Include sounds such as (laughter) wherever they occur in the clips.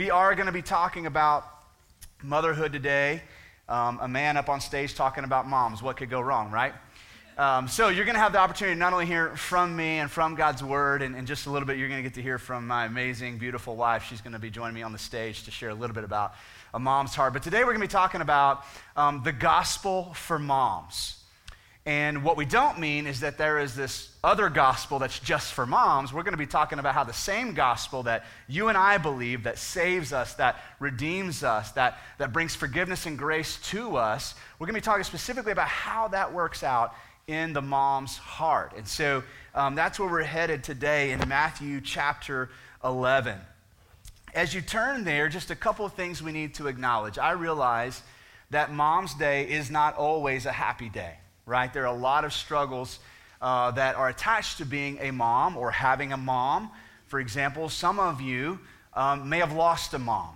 we are going to be talking about motherhood today. Um, a man up on stage talking about moms. What could go wrong, right? Um, so you're going to have the opportunity to not only hear from me and from God's word, and in just a little bit, you're going to get to hear from my amazing, beautiful wife. She's going to be joining me on the stage to share a little bit about a mom's heart. But today we're going to be talking about um, the gospel for moms. And what we don't mean is that there is this other gospel that's just for moms. We're going to be talking about how the same gospel that you and I believe that saves us, that redeems us, that, that brings forgiveness and grace to us, we're going to be talking specifically about how that works out in the mom's heart. And so um, that's where we're headed today in Matthew chapter 11. As you turn there, just a couple of things we need to acknowledge. I realize that Mom's Day is not always a happy day, right? There are a lot of struggles uh, that are attached to being a mom or having a mom. For example, some of you um, may have lost a mom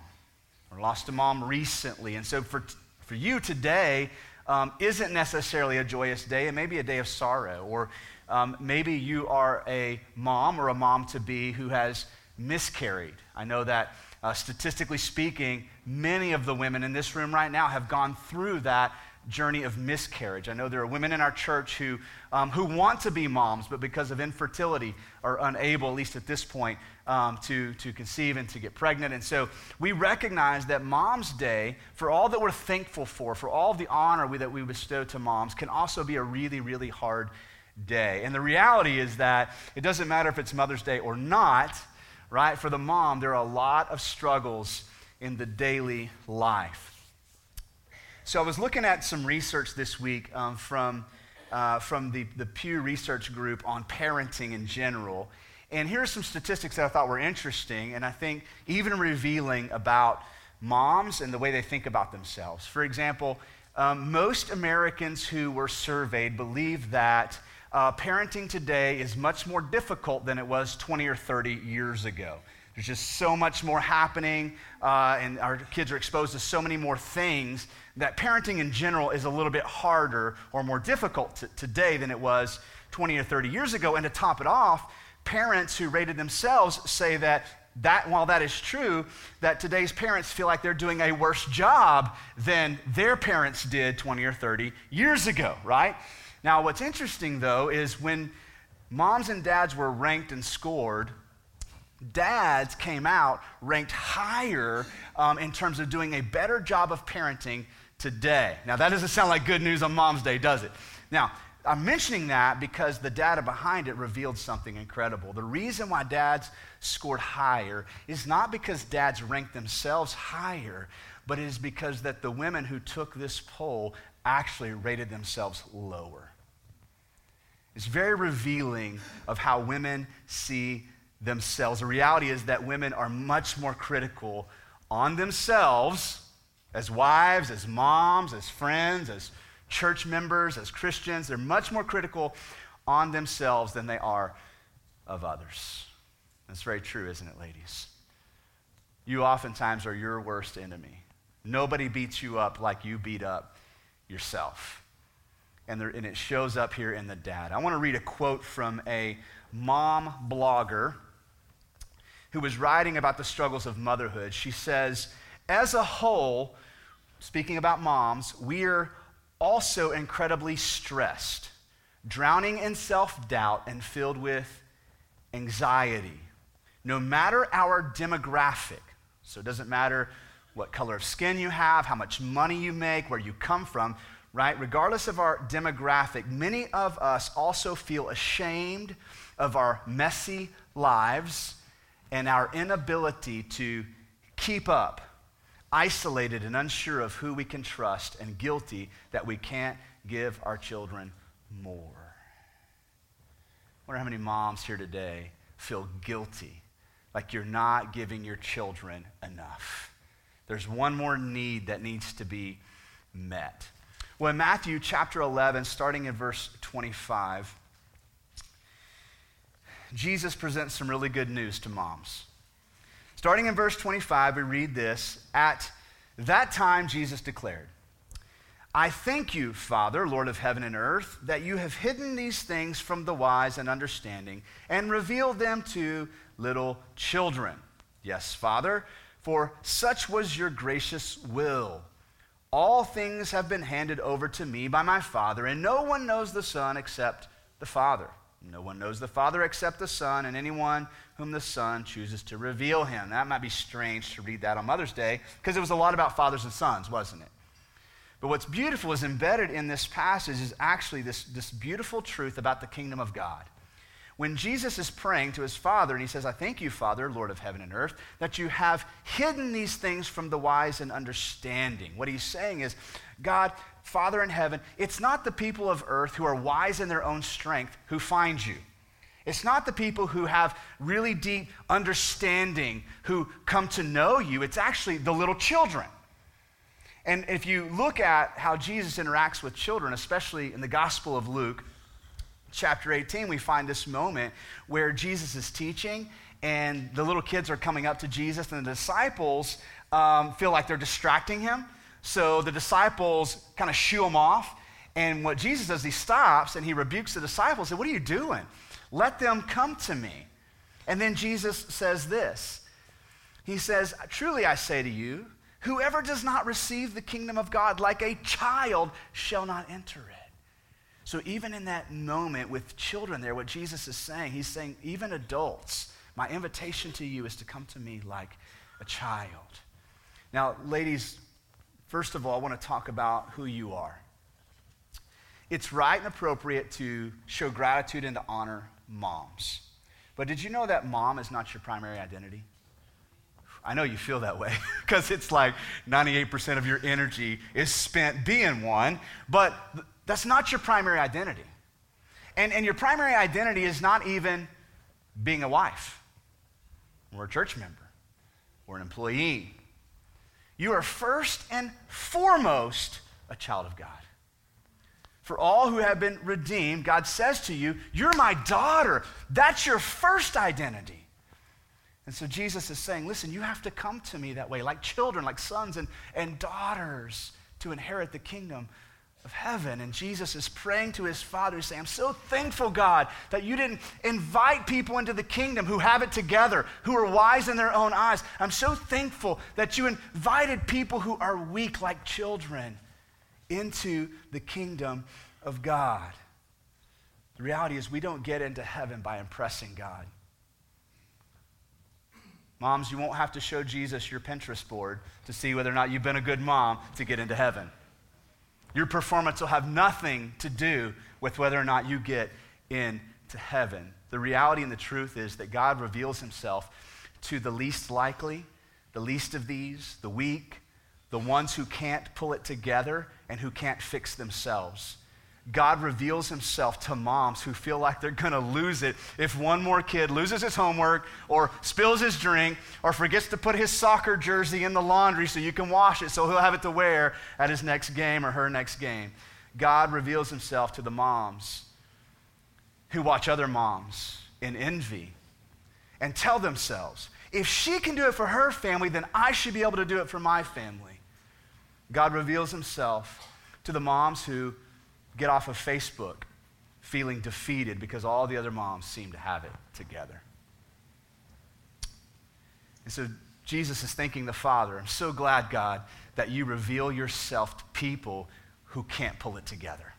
or lost a mom recently. And so for, for you today, um, isn't necessarily a joyous day. It may be a day of sorrow. Or um, maybe you are a mom or a mom to be who has miscarried. I know that uh, statistically speaking, many of the women in this room right now have gone through that journey of miscarriage. I know there are women in our church who, um, who want to be moms, but because of infertility are unable, at least at this point, um, to, to conceive and to get pregnant. And so we recognize that Mom's Day, for all that we're thankful for, for all the honor we, that we bestow to moms, can also be a really, really hard day. And the reality is that it doesn't matter if it's Mother's Day or not, right? For the mom, there are a lot of struggles in the daily life. So I was looking at some research this week um, from, uh, from the, the Pew Research Group on parenting in general. And here are some statistics that I thought were interesting and I think even revealing about moms and the way they think about themselves. For example, um, most Americans who were surveyed believe that uh, parenting today is much more difficult than it was 20 or 30 years ago. There's just so much more happening, uh, and our kids are exposed to so many more things that parenting in general is a little bit harder or more difficult today than it was 20 or 30 years ago. And to top it off, parents who rated themselves say that that while that is true that today's parents feel like they're doing a worse job than their parents did 20 or 30 years ago right now what's interesting though is when moms and dads were ranked and scored dads came out ranked higher um, in terms of doing a better job of parenting today. Now, that doesn't sound like good news on Mom's Day, does it? Now, I'm mentioning that because the data behind it revealed something incredible. The reason why dads scored higher is not because dads ranked themselves higher, but it is because that the women who took this poll actually rated themselves lower. It's very revealing of how women see themselves. The reality is that women are much more critical on themselves as wives, as moms, as friends, as church members, as Christians. They're much more critical on themselves than they are of others. That's very true, isn't it, ladies? You oftentimes are your worst enemy. Nobody beats you up like you beat up yourself. And, there, and it shows up here in the dad. I want to read a quote from a mom blogger who was writing about the struggles of motherhood. She says, as a whole, speaking about moms, we're also incredibly stressed, drowning in self doubt and filled with anxiety. No matter our demographic, so it doesn't matter what color of skin you have, how much money you make, where you come from, right? Regardless of our demographic, many of us also feel ashamed of our messy lives and our inability to keep up isolated and unsure of who we can trust, and guilty that we can't give our children more. I wonder how many moms here today feel guilty, like you're not giving your children enough. There's one more need that needs to be met. Well, in Matthew chapter 11, starting in verse 25, Jesus presents some really good news to moms. Starting in verse 25, we read this At that time, Jesus declared, I thank you, Father, Lord of heaven and earth, that you have hidden these things from the wise and understanding and revealed them to little children. Yes, Father, for such was your gracious will. All things have been handed over to me by my Father, and no one knows the Son except the Father. No one knows the Father except the Son, and anyone whom the Son chooses to reveal him. That might be strange to read that on Mother's Day, because it was a lot about fathers and sons, wasn't it? But what's beautiful is embedded in this passage is actually this, this beautiful truth about the kingdom of God. When Jesus is praying to his Father, and he says, I thank you, Father, Lord of heaven and earth, that you have hidden these things from the wise and understanding. What he's saying is, God, Father in heaven, it's not the people of earth who are wise in their own strength who find you. It's not the people who have really deep understanding who come to know you. It's actually the little children. And if you look at how Jesus interacts with children, especially in the Gospel of Luke, chapter 18, we find this moment where Jesus is teaching and the little kids are coming up to Jesus, and the disciples um, feel like they're distracting him. So the disciples kind of shoo him off. And what Jesus does, he stops and he rebukes the disciples and says, What are you doing? Let them come to me. And then Jesus says this He says, Truly I say to you, whoever does not receive the kingdom of God like a child shall not enter it. So, even in that moment with children there, what Jesus is saying, he's saying, even adults, my invitation to you is to come to me like a child. Now, ladies, first of all, I want to talk about who you are. It's right and appropriate to show gratitude and to honor moms. But did you know that mom is not your primary identity? I know you feel that way (laughs) because it's like 98% of your energy is spent being one, but that's not your primary identity. And, and your primary identity is not even being a wife or a church member or an employee. You are first and foremost a child of God. For all who have been redeemed, God says to you, You're my daughter. That's your first identity. And so Jesus is saying, Listen, you have to come to me that way, like children, like sons and, and daughters, to inherit the kingdom of heaven. And Jesus is praying to his Father, saying, I'm so thankful, God, that you didn't invite people into the kingdom who have it together, who are wise in their own eyes. I'm so thankful that you invited people who are weak like children into the kingdom of God. The reality is, we don't get into heaven by impressing God. Moms, you won't have to show Jesus your Pinterest board to see whether or not you've been a good mom to get into heaven. Your performance will have nothing to do with whether or not you get into heaven. The reality and the truth is that God reveals himself to the least likely, the least of these, the weak, the ones who can't pull it together and who can't fix themselves. God reveals himself to moms who feel like they're going to lose it if one more kid loses his homework or spills his drink or forgets to put his soccer jersey in the laundry so you can wash it so he'll have it to wear at his next game or her next game. God reveals himself to the moms who watch other moms in envy and tell themselves, if she can do it for her family, then I should be able to do it for my family. God reveals himself to the moms who get off of Facebook feeling defeated because all the other moms seem to have it together. And so Jesus is thanking the Father, I'm so glad, God, that you reveal yourself to people who can't pull it together.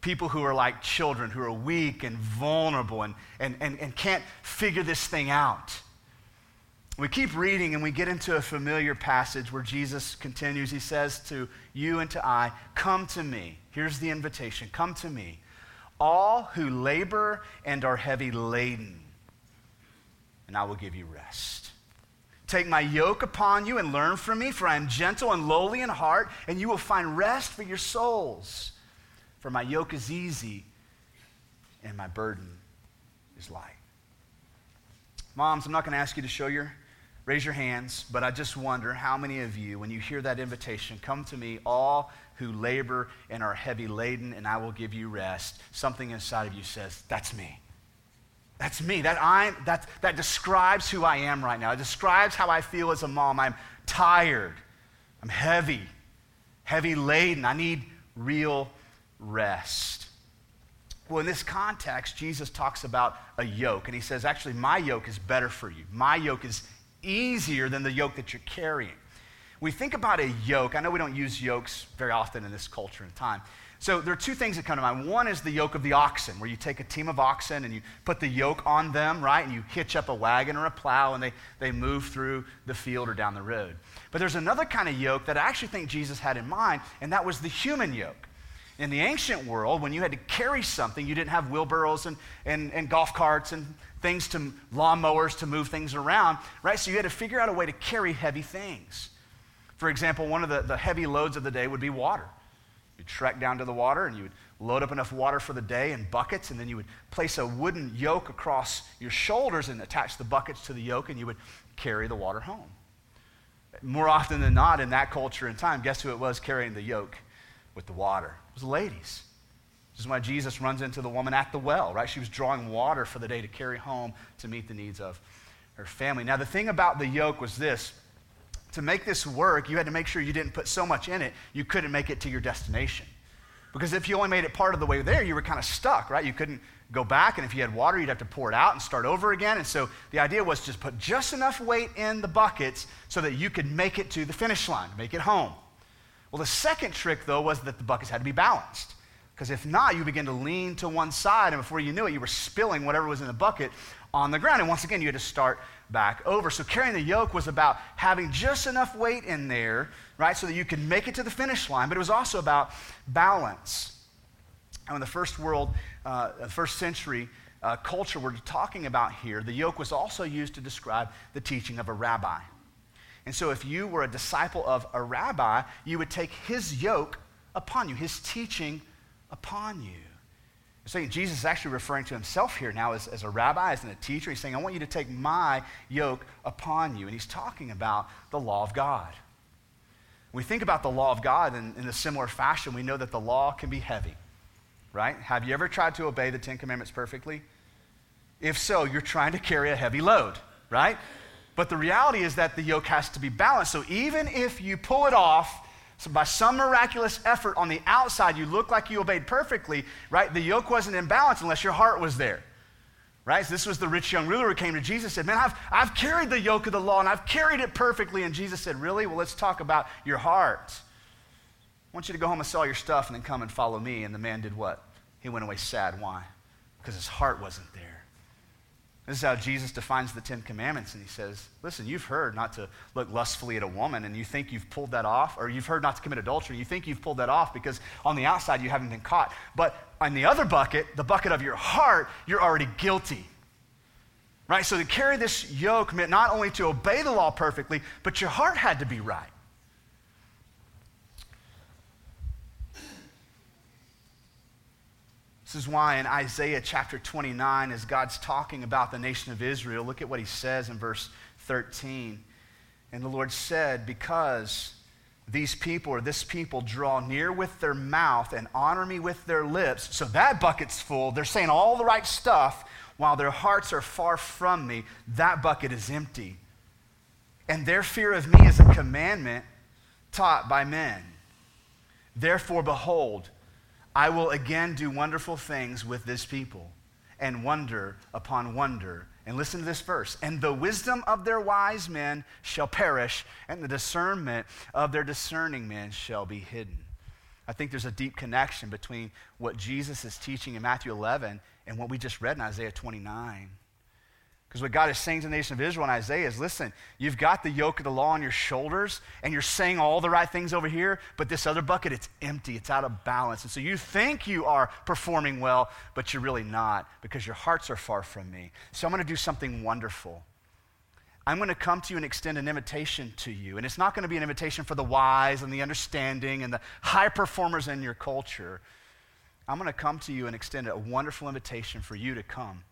People who are like children, who are weak and vulnerable and, and, and, and can't figure this thing out. We keep reading and we get into a familiar passage where Jesus continues. He says to you and to I, Come to me. Here's the invitation Come to me, all who labor and are heavy laden, and I will give you rest. Take my yoke upon you and learn from me, for I am gentle and lowly in heart, and you will find rest for your souls. For my yoke is easy and my burden is light. Moms, I'm not going to ask you to show your Raise your hands, but I just wonder how many of you, when you hear that invitation, come to me, all who labor and are heavy laden, and I will give you rest. Something inside of you says, That's me. That's me. That, I, that, that describes who I am right now. It describes how I feel as a mom. I'm tired. I'm heavy, heavy laden. I need real rest. Well, in this context, Jesus talks about a yoke, and he says, actually, my yoke is better for you. My yoke is easier than the yoke that you're carrying. We think about a yoke. I know we don't use yokes very often in this culture and time. So there are two things that come to mind. One is the yoke of the oxen, where you take a team of oxen and you put the yoke on them, right? And you hitch up a wagon or a plow and they, they move through the field or down the road. But there's another kind of yoke that I actually think Jesus had in mind, and that was the human yoke. In the ancient world, when you had to carry something, you didn't have wheelbarrows and, and, and golf carts and things to lawnmowers to move things around, right? So you had to figure out a way to carry heavy things. For example, one of the, the heavy loads of the day would be water. You'd trek down to the water and you would load up enough water for the day in buckets, and then you would place a wooden yoke across your shoulders and attach the buckets to the yoke, and you would carry the water home. More often than not, in that culture and time, guess who it was carrying the yoke with the water? It was ladies. This is why Jesus runs into the woman at the well, right? She was drawing water for the day to carry home to meet the needs of her family. Now, the thing about the yoke was this to make this work, you had to make sure you didn't put so much in it, you couldn't make it to your destination. Because if you only made it part of the way there, you were kind of stuck, right? You couldn't go back, and if you had water, you'd have to pour it out and start over again. And so the idea was just put just enough weight in the buckets so that you could make it to the finish line, make it home. Well, the second trick, though, was that the buckets had to be balanced. Because if not, you begin to lean to one side, and before you knew it, you were spilling whatever was in the bucket on the ground. And once again, you had to start back over. So carrying the yoke was about having just enough weight in there, right, so that you could make it to the finish line. But it was also about balance. And in the first world, uh, the first century uh, culture we're talking about here, the yoke was also used to describe the teaching of a rabbi. And so if you were a disciple of a rabbi, you would take his yoke upon you, his teaching upon you. So Jesus is actually referring to himself here now as, as a rabbi, as a teacher. He's saying, I want you to take my yoke upon you. And he's talking about the law of God. When we think about the law of God in, in a similar fashion, we know that the law can be heavy, right? Have you ever tried to obey the Ten Commandments perfectly? If so, you're trying to carry a heavy load, right? But the reality is that the yoke has to be balanced. So even if you pull it off, so by some miraculous effort on the outside, you look like you obeyed perfectly, right? The yoke wasn't in balance unless your heart was there. Right? So this was the rich young ruler who came to Jesus and said, Man, I've, I've carried the yoke of the law and I've carried it perfectly. And Jesus said, Really? Well, let's talk about your heart. I want you to go home and sell your stuff and then come and follow me. And the man did what? He went away sad. Why? Because his heart wasn't there. This is how Jesus defines the Ten Commandments. And he says, Listen, you've heard not to look lustfully at a woman, and you think you've pulled that off, or you've heard not to commit adultery. and You think you've pulled that off because on the outside you haven't been caught. But on the other bucket, the bucket of your heart, you're already guilty. Right? So to carry this yoke meant not only to obey the law perfectly, but your heart had to be right. This is why in Isaiah chapter 29, as God's talking about the nation of Israel, look at what he says in verse 13. And the Lord said, Because these people or this people draw near with their mouth and honor me with their lips, so that bucket's full. They're saying all the right stuff while their hearts are far from me. That bucket is empty. And their fear of me is a commandment taught by men. Therefore, behold, I will again do wonderful things with this people, and wonder upon wonder. And listen to this verse. And the wisdom of their wise men shall perish, and the discernment of their discerning men shall be hidden. I think there's a deep connection between what Jesus is teaching in Matthew 11 and what we just read in Isaiah 29. Because what God is saying to the nation of Israel in Isaiah is listen, you've got the yoke of the law on your shoulders, and you're saying all the right things over here, but this other bucket, it's empty, it's out of balance. And so you think you are performing well, but you're really not, because your hearts are far from me. So I'm going to do something wonderful. I'm going to come to you and extend an invitation to you. And it's not going to be an invitation for the wise and the understanding and the high performers in your culture. I'm going to come to you and extend a wonderful invitation for you to come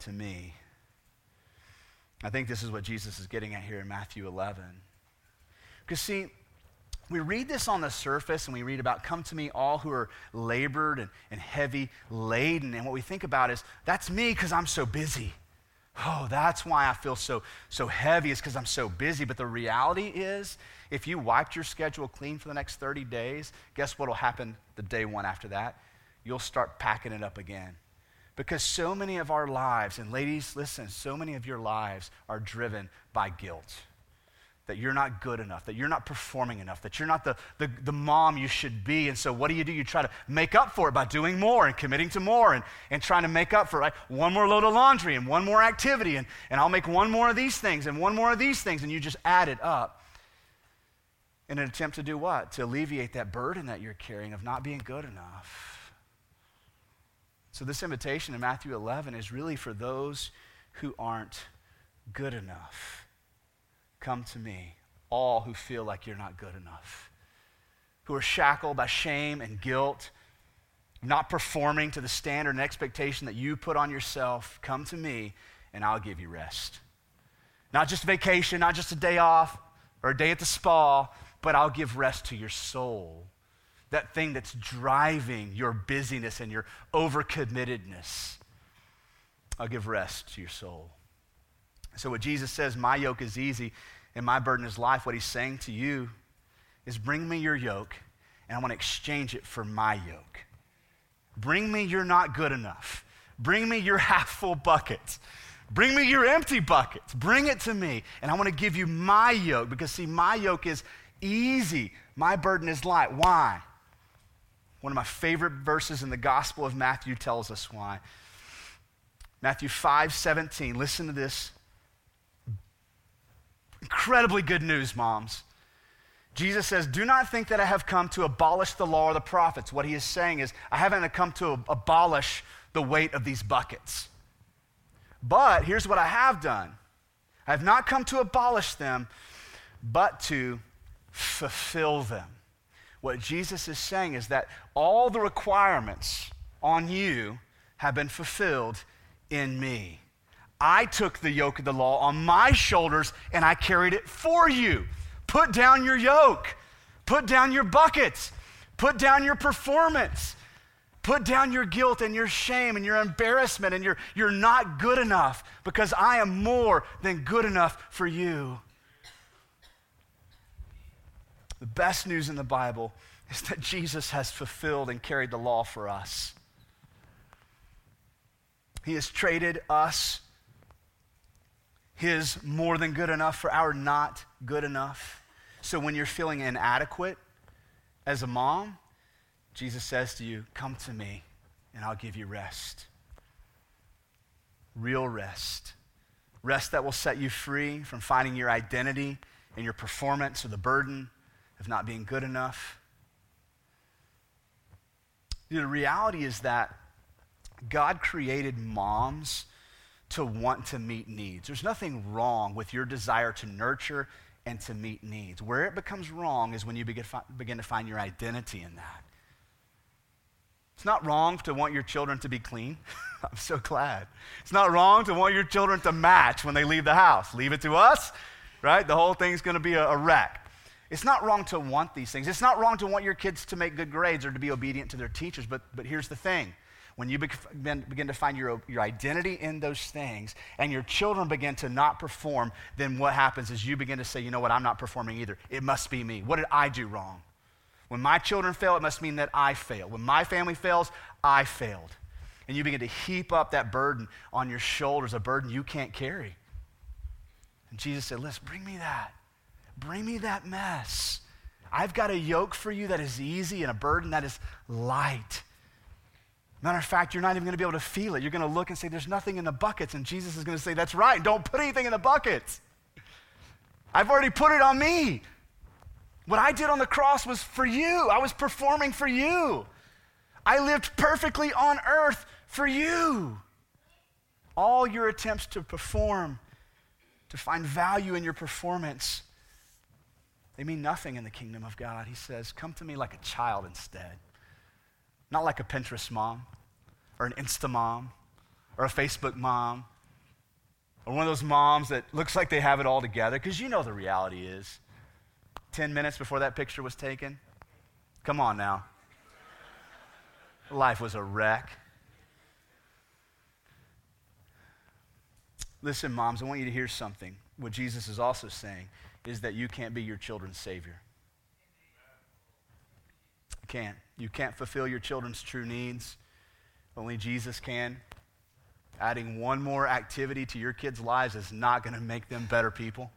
to me. I think this is what Jesus is getting at here in Matthew 11. Because, see, we read this on the surface and we read about, come to me, all who are labored and, and heavy laden. And what we think about is, that's me because I'm so busy. Oh, that's why I feel so, so heavy, is because I'm so busy. But the reality is, if you wiped your schedule clean for the next 30 days, guess what will happen the day one after that? You'll start packing it up again Because so many of our lives, and ladies, listen, so many of your lives are driven by guilt. That you're not good enough, that you're not performing enough, that you're not the, the, the mom you should be. And so, what do you do? You try to make up for it by doing more and committing to more and, and trying to make up for it. One more load of laundry and one more activity, and, and I'll make one more of these things and one more of these things, and you just add it up in an attempt to do what? To alleviate that burden that you're carrying of not being good enough. So, this invitation in Matthew 11 is really for those who aren't good enough. Come to me, all who feel like you're not good enough, who are shackled by shame and guilt, not performing to the standard and expectation that you put on yourself. Come to me, and I'll give you rest. Not just vacation, not just a day off or a day at the spa, but I'll give rest to your soul that thing that's driving your busyness and your overcommittedness. I'll give rest to your soul. So, what Jesus says, my yoke is easy and my burden is life, what he's saying to you is bring me your yoke and I want to exchange it for my yoke. Bring me your not good enough. Bring me your (laughs) half full buckets. Bring me your empty buckets. Bring it to me. And I want to give you my yoke because, see, my yoke is easy. My burden is light. Why? One of my favorite verses in the Gospel of Matthew tells us why. Matthew 5 17. Listen to this. Incredibly good news, moms. Jesus says, Do not think that I have come to abolish the law or the prophets. What he is saying is, I haven't come to abolish the weight of these buckets. But here's what I have done I have not come to abolish them, but to fulfill them. What Jesus is saying is that all the requirements on you have been fulfilled in me. I took the yoke of the law on my shoulders and I carried it for you. Put down your yoke, put down your buckets, put down your performance. Put down your guilt and your shame and your embarrassment and you're, you're not good enough because I am more than good enough for you. The best news in the Bible is that Jesus has fulfilled and carried the law for us. He has traded us his more than good enough for our not good enough. So when you're feeling inadequate as a mom, Jesus says to you, Come to me and I'll give you rest. Real rest. Rest that will set you free from finding your identity and your performance or the burden of not being good enough. The reality is that God created moms to want to meet needs. There's nothing wrong with your desire to nurture and to meet needs. Where it becomes wrong is when you begin, to find your identity in that. It's not wrong to want your children to be clean. (laughs) I'm so glad. It's not wrong to want your children to match when they leave the house. Leave it to us, right? The whole thing's going to be a, a wreck. It's not wrong to want these things. It's not wrong to want your kids to make good grades or to be obedient to their teachers. But, but here's the thing when you begin to find your, your identity in those things and your children begin to not perform, then what happens is you begin to say, you know what, I'm not performing either. It must be me. What did I do wrong? When my children fail, it must mean that I failed. When my family fails, I failed. And you begin to heap up that burden on your shoulders, a burden you can't carry. And Jesus said, Listen, bring me that. Bring me that mess. I've got a yoke for you that is easy and a burden that is light. Matter of fact, you're not even going to be able to feel it. You're going to look and say, There's nothing in the buckets. And Jesus is going to say, That's right. Don't put anything in the buckets. I've already put it on me. What I did on the cross was for you, I was performing for you. I lived perfectly on earth for you. All your attempts to perform, to find value in your performance, they mean nothing in the kingdom of God. He says, Come to me like a child instead. Not like a Pinterest mom or an Insta mom or a Facebook mom or one of those moms that looks like they have it all together because you know the reality is 10 minutes before that picture was taken. Come on now. Life was a wreck. Listen, moms, I want you to hear something. What Jesus is also saying is that you can't be your children's savior. You can't. You can't fulfill your children's true needs. Only Jesus can. Adding one more activity to your kids' lives is not going to make them better people.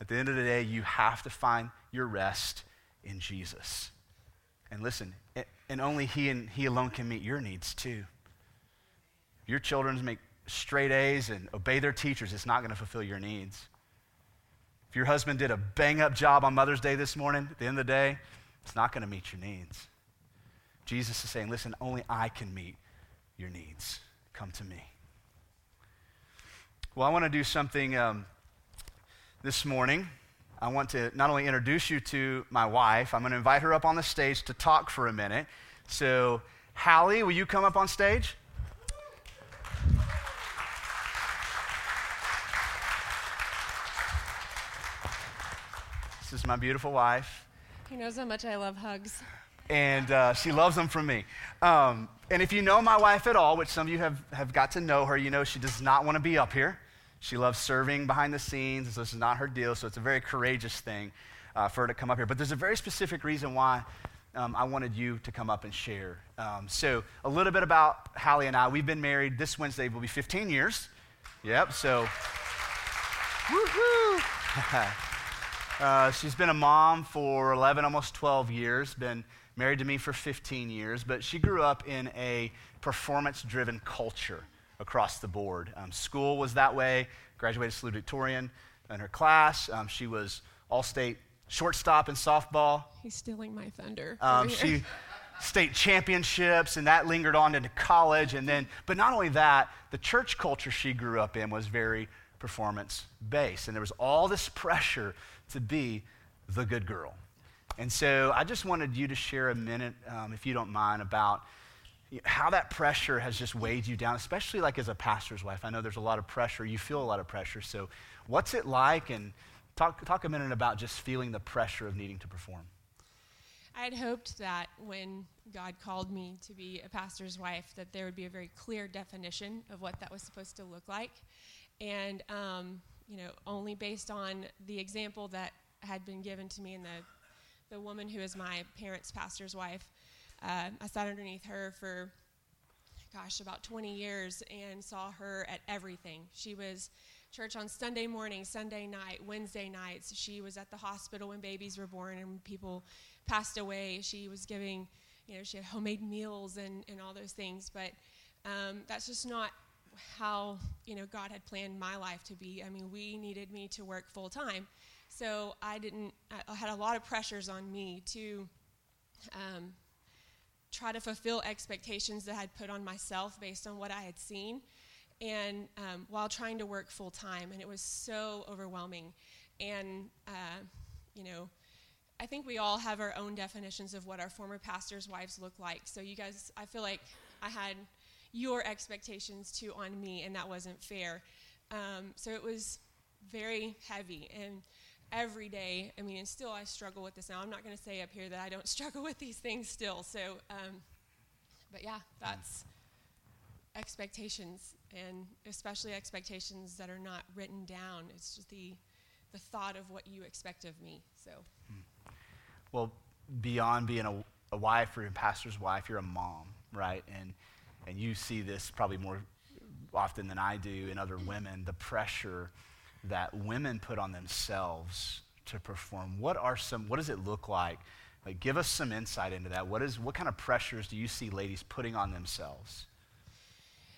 At the end of the day, you have to find your rest in Jesus. And listen, and only He and He alone can meet your needs too. Your children make straight A's and obey their teachers, it's not going to fulfill your needs. If your husband did a bang up job on Mother's Day this morning, at the end of the day, it's not going to meet your needs. Jesus is saying, listen, only I can meet your needs. Come to me. Well, I want to do something um, this morning. I want to not only introduce you to my wife, I'm going to invite her up on the stage to talk for a minute. So, Hallie, will you come up on stage? This is my beautiful wife. He knows how much I love hugs. And uh, she loves them from me. Um, and if you know my wife at all, which some of you have, have got to know her, you know she does not want to be up here. She loves serving behind the scenes, and so this is not her deal. So it's a very courageous thing uh, for her to come up here. But there's a very specific reason why um, I wanted you to come up and share. Um, so, a little bit about Hallie and I. We've been married this Wednesday, will be 15 years. Yep, so. Woohoo! (laughs) uh, she's been a mom for 11, almost 12 years, been married to me for 15 years, but she grew up in a performance driven culture across the board. Um, school was that way, graduated salutatorian in her class. Um, she was all state shortstop in softball. He's stealing my thunder. Um, she state championships, and that lingered on into college. And then, but not only that, the church culture she grew up in was very performance based, and there was all this pressure to be the good girl. And so, I just wanted you to share a minute, um, if you don't mind, about how that pressure has just weighed you down, especially like as a pastor's wife. I know there's a lot of pressure. You feel a lot of pressure. So, what's it like? And Talk, talk a minute about just feeling the pressure of needing to perform. I had hoped that when God called me to be a pastor's wife, that there would be a very clear definition of what that was supposed to look like. And, um, you know, only based on the example that had been given to me and the, the woman who is my parents' pastor's wife, uh, I sat underneath her for, gosh, about 20 years and saw her at everything. She was church on Sunday morning, Sunday night, Wednesday nights. She was at the hospital when babies were born and people passed away. She was giving, you know, she had homemade meals and, and all those things. But um, that's just not how, you know, God had planned my life to be. I mean, we needed me to work full time. So I didn't, I had a lot of pressures on me to um, try to fulfill expectations that I'd put on myself based on what I had seen and um, while trying to work full time, and it was so overwhelming. And uh, you know, I think we all have our own definitions of what our former pastors' wives look like. So you guys, I feel like I had your expectations too on me, and that wasn't fair. Um, so it was very heavy and every day. I mean, and still I struggle with this now. I'm not going to say up here that I don't (laughs) struggle with these things still. So, um, but yeah, that's expectations and especially expectations that are not written down. It's just the, the thought of what you expect of me. So, well, beyond being a, a wife or a pastor's wife, you're a mom, right? And and you see this probably more often than I do in other women. The pressure that women put on themselves to perform. What are some? What does it look like? Like, give us some insight into that. What is? What kind of pressures do you see ladies putting on themselves?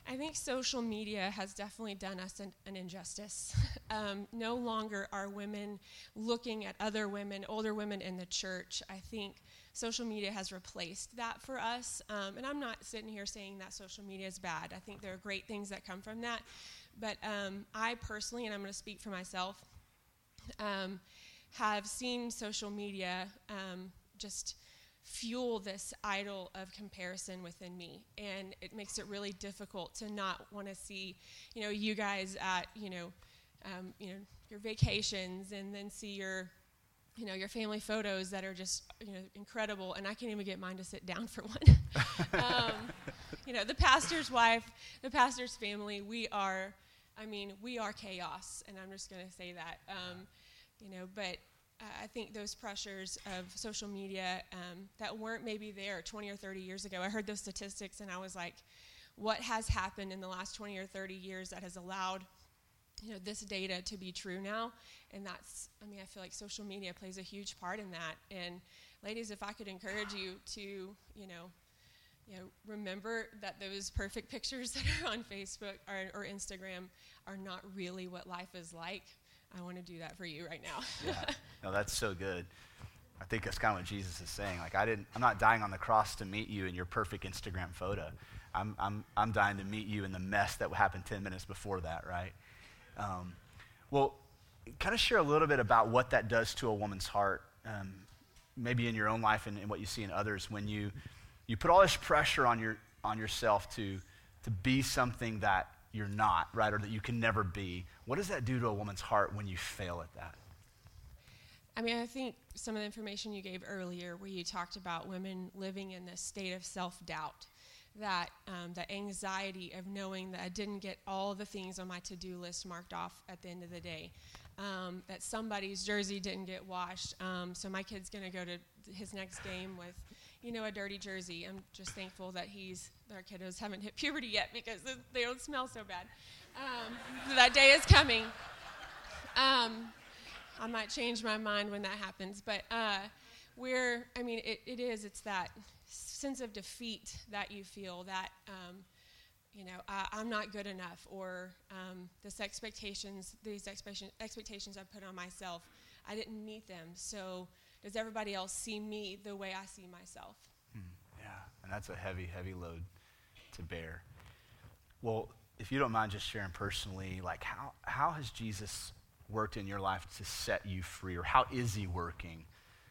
I think social media has definitely done us an, an injustice. (laughs) um, no longer are women looking at other women, older women in the church. I think social media has replaced that for us. Um, and I'm not sitting here saying that social media is bad. I think there are great things that come from that. But um, I personally, and I'm going to speak for myself, um, have seen social media um, just fuel this idol of comparison within me and it makes it really difficult to not want to see you know you guys at you know um, you know your vacations and then see your you know your family photos that are just you know incredible and i can't even get mine to sit down for (laughs) one um, you know the pastor's wife the pastor's family we are i mean we are chaos and i'm just going to say that um, you know but I think those pressures of social media um, that weren't maybe there 20 or 30 years ago. I heard those statistics and I was like, what has happened in the last 20 or 30 years that has allowed you know this data to be true now. And that's i mean i feel like social media plays a huge part in that. And ladies if i could encourage you to you know you know remember that those perfect pictures (laughs) that are on facebook or, or instagram are not really what life is like i want to do that for you right now. Yeah. (laughs) No that's so good. I think that's kind of what jesus is saying. Like i didn't i'm not dying on the cross to meet you in your perfect instagram photo. I'm, I'm, I'm dying to meet you in the mess that happened 10 minutes before that right um, well, kind of share a little bit about what that does to a woman's heart, um, maybe in your own life and, and, what you see in others when you, you put all this pressure on, your, on yourself to, to be something that you're not, right, or that you can never be. What does that do to a woman's heart when you fail at that? I mean, I think some of the information you gave earlier, where you talked about women living in this state of self doubt, that um, anxiety of knowing that I didn't get all the things on my to do list marked off at the end of the day. Um, that somebody's jersey didn't get washed, um, so my kid's to go to his next game with, you know, a dirty jersey. I'm just thankful that he's our kiddos haven't hit puberty yet because they don't smell so bad. Um, that day is coming. Um, I might change my mind when that happens, but uh, we're, I mean, it, it is. It's that sense of defeat that you feel that um, you know I, am not good enough or um, this expectations these expectation, expectations i put on myself i didn't meet them so does everybody else see me the way i see myself hmm. yeah and that's a heavy heavy load to bear well if you don't mind just sharing personally like how, how has jesus worked in your life to set you free or how is he working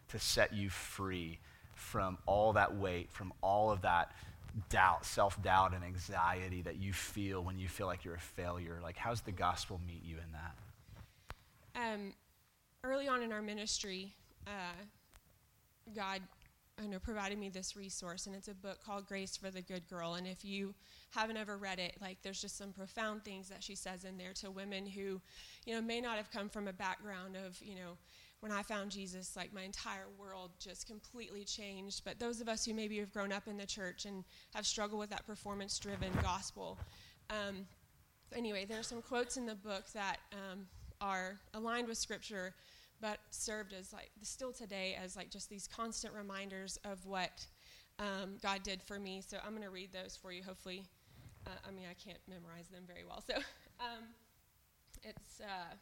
to set you free from all that weight, from all of that doubt, self doubt, and anxiety that you feel when you feel like you're a failure? Like, how's the gospel meet you in that? Um, early on in our ministry, uh, God I know, provided me this resource, and it's a book called Grace for the Good Girl. And if you haven't ever read it, like there's just some profound things that she says in there to women who, you know, may not have come from a background of, you know, when I found Jesus, like my entire world just completely changed. But those of us who maybe have grown up in the church and have struggled with that performance driven gospel, um, anyway, there are some quotes in the book that um, are aligned with scripture, but served as like still today as like just these constant reminders of what um, God did for me. So I'm going to read those for you. Hopefully, uh, I mean I can't memorize them very well, so um, it's uh,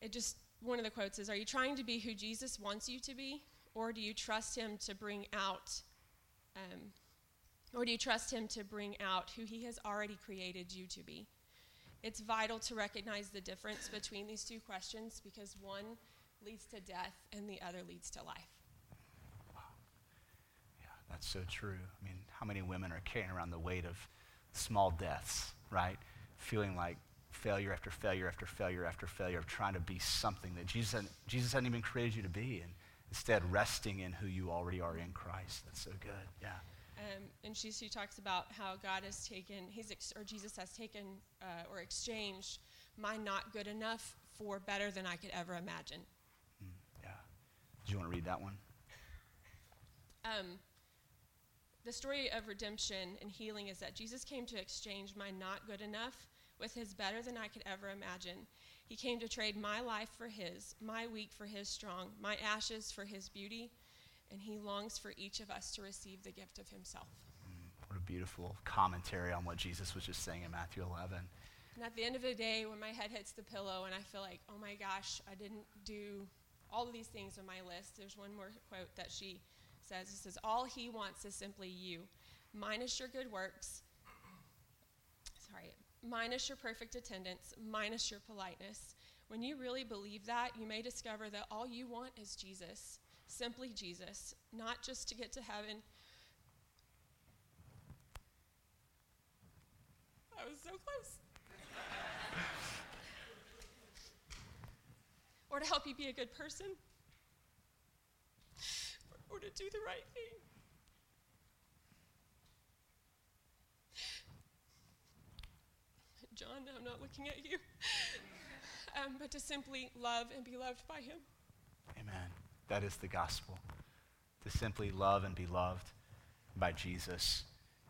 it just one of the quotes is Are you trying to be who Jesus wants you to be? Or do you trust him to bring out, um, or do you trust him to bring out who he has already created you to be? It's vital to recognize the difference between these two questions because one leads to death and the other leads to life. Wow. Yeah, that's so true. I mean, how many women are carrying around the weight of small deaths, right? Feeling like failure after failure after failure after failure of trying to be something that Jesus hadn't, Jesus hadn't even created you to be, and instead resting in who you already are in Christ. That's so good. Yeah. Um, and she, she talks about how God has taken, he's ex- or Jesus has taken uh, or exchanged my not good enough for better than I could ever imagine. Mm, yeah. Do you want to read that one? Um, the story of redemption and healing is that Jesus came to exchange my not good enough with his better than I could ever imagine. He came to trade my life for his, my weak for his strong, my ashes for his beauty, and he longs for each of us to receive the gift of himself. Mm, what a beautiful commentary on what Jesus was just saying in Matthew 11. And at the end of the day, when my head hits the pillow and I feel like, oh my gosh, I didn't do all of these things on my list, there's one more quote that she says. It says, All he wants is simply you, minus your good works. Minus your perfect attendance, minus your politeness. When you really believe that, you may discover that all you want is Jesus, simply Jesus, not just to get to heaven. I was so close. or to help you be a good person, or to do the right thing. John, I'm not looking at you. um, but to simply love and be loved by Him. Amen. That is the gospel. To simply love and be loved by Jesus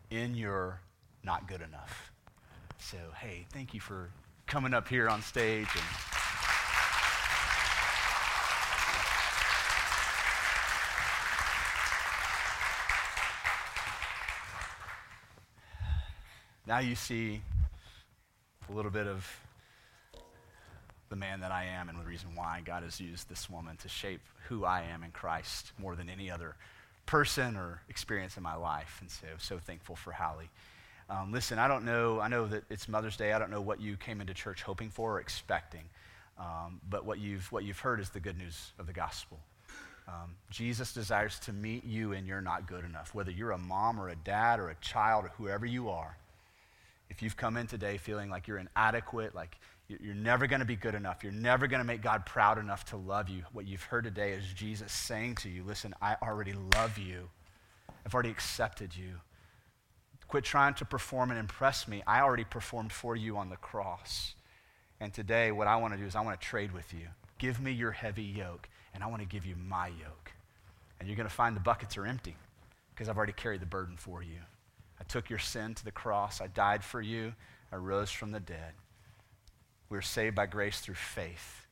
in your not good enough. So, hey, thank you for coming up here on stage and. Now you see a little bit of the man that I am and the reason why God has used this woman to shape who I am in Christ more than any other person or experience in my life. And so, so thankful for Hallie. Um, listen, I don't know, I know that it's Mother's Day. I don't know what you came into church hoping for or expecting. Um, but what you've, what you've heard is the good news of the gospel. Um, Jesus desires to meet you and you're not good enough. Whether you're a mom or a dad or a child or whoever you are, if you've come in today feeling like you're inadequate, like you're never going to be good enough, you're never going to make God proud enough to love you, what you've heard today is Jesus saying to you, Listen, I already love you. I've already accepted you. Quit trying to perform and impress me. I already performed for you on the cross. And today, what I want to do is I want to trade with you. Give me your heavy yoke, and I want to give you my yoke. And you're going to find the buckets are empty because I've already carried the burden for you. I took your sin to the cross. I died for you. I rose from the dead. We are saved by grace through faith.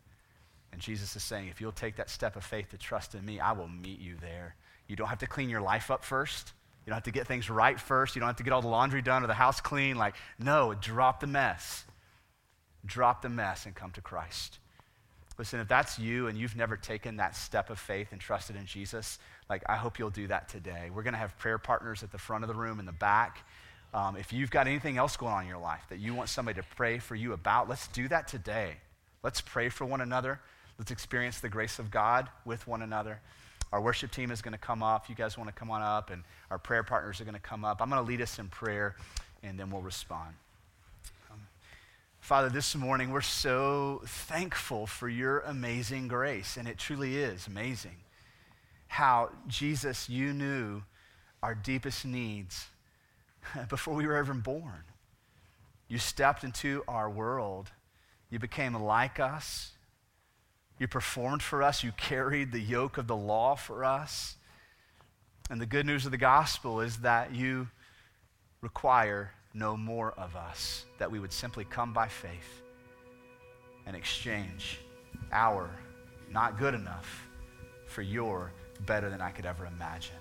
And Jesus is saying, if you'll take that step of faith to trust in me, I will meet you there. You don't have to clean your life up first. You don't have to get things right first. You don't have to get all the laundry done or the house clean. Like, no, drop the mess. Drop the mess and come to Christ. Listen, if that's you and you've never taken that step of faith and trusted in Jesus, like I hope you'll do that today. We're going to have prayer partners at the front of the room in the back. Um, if you've got anything else going on in your life that you want somebody to pray for you about, let's do that today. Let's pray for one another. Let's experience the grace of God with one another. Our worship team is going to come up. You guys want to come on up, and our prayer partners are going to come up. I'm going to lead us in prayer, and then we'll respond. Um, Father, this morning we're so thankful for your amazing grace, and it truly is amazing how, Jesus, you knew our deepest needs (laughs) before we were even born. You stepped into our world. You became like us. You performed for us. You carried the yoke of the law for us. And the good news of the gospel is that you require no more of us, that we would simply come by faith and exchange our not good enough for your better than I could ever imagine.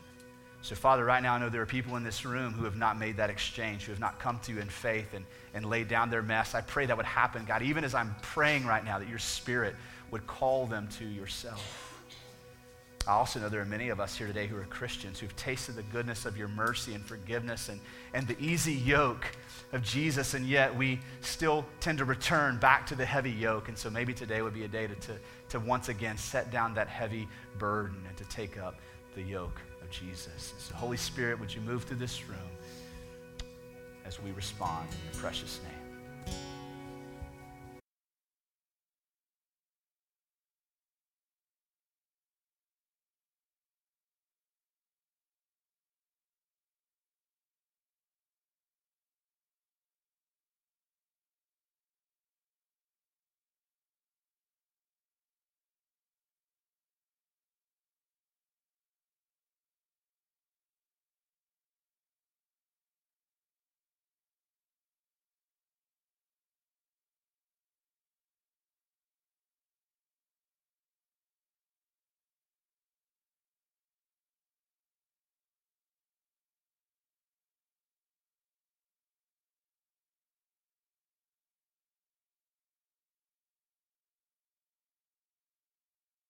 So, Father, right now I know there are people in this room who have not made that exchange, who have not come to you in faith and, and laid down their mess. I pray that would happen, God, even as I'm praying right now, that your Spirit would call them to yourself. I also know there are many of us here today who are Christians who've tasted the goodness of your mercy and forgiveness and, and the easy yoke of Jesus, and yet we still tend to return back to the heavy yoke. And so maybe today would be a day to, to, to once again set down that heavy burden and to take up the yoke of Jesus. So, Holy Spirit, would you move through this room as we respond in your precious name?